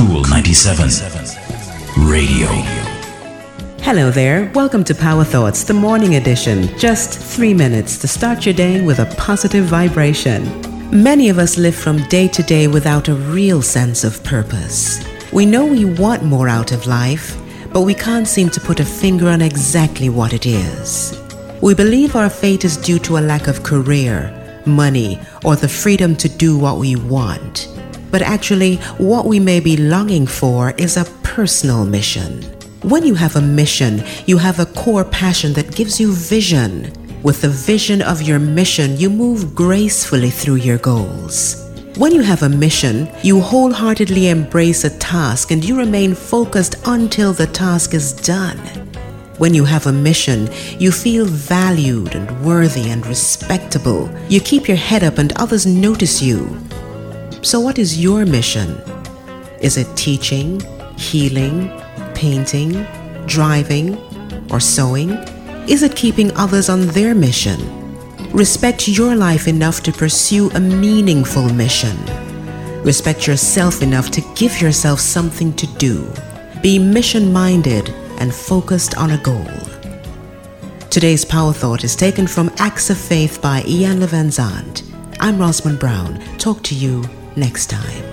Kool 97 Radio. Hello there. Welcome to Power Thoughts, the morning edition. Just three minutes to start your day with a positive vibration. Many of us live from day to day without a real sense of purpose. We know we want more out of life, but we can't seem to put a finger on exactly what it is. We believe our fate is due to a lack of career, money, or the freedom to do what we want. But actually, what we may be longing for is a personal mission. When you have a mission, you have a core passion that gives you vision. With the vision of your mission, you move gracefully through your goals. When you have a mission, you wholeheartedly embrace a task and you remain focused until the task is done. When you have a mission, you feel valued and worthy and respectable. You keep your head up and others notice you. So, what is your mission? Is it teaching, healing, painting, driving, or sewing? Is it keeping others on their mission? Respect your life enough to pursue a meaningful mission. Respect yourself enough to give yourself something to do. Be mission minded and focused on a goal. Today's Power Thought is taken from Acts of Faith by Iyanla Vanzant. I'm Rosman Brown. Talk to you next time.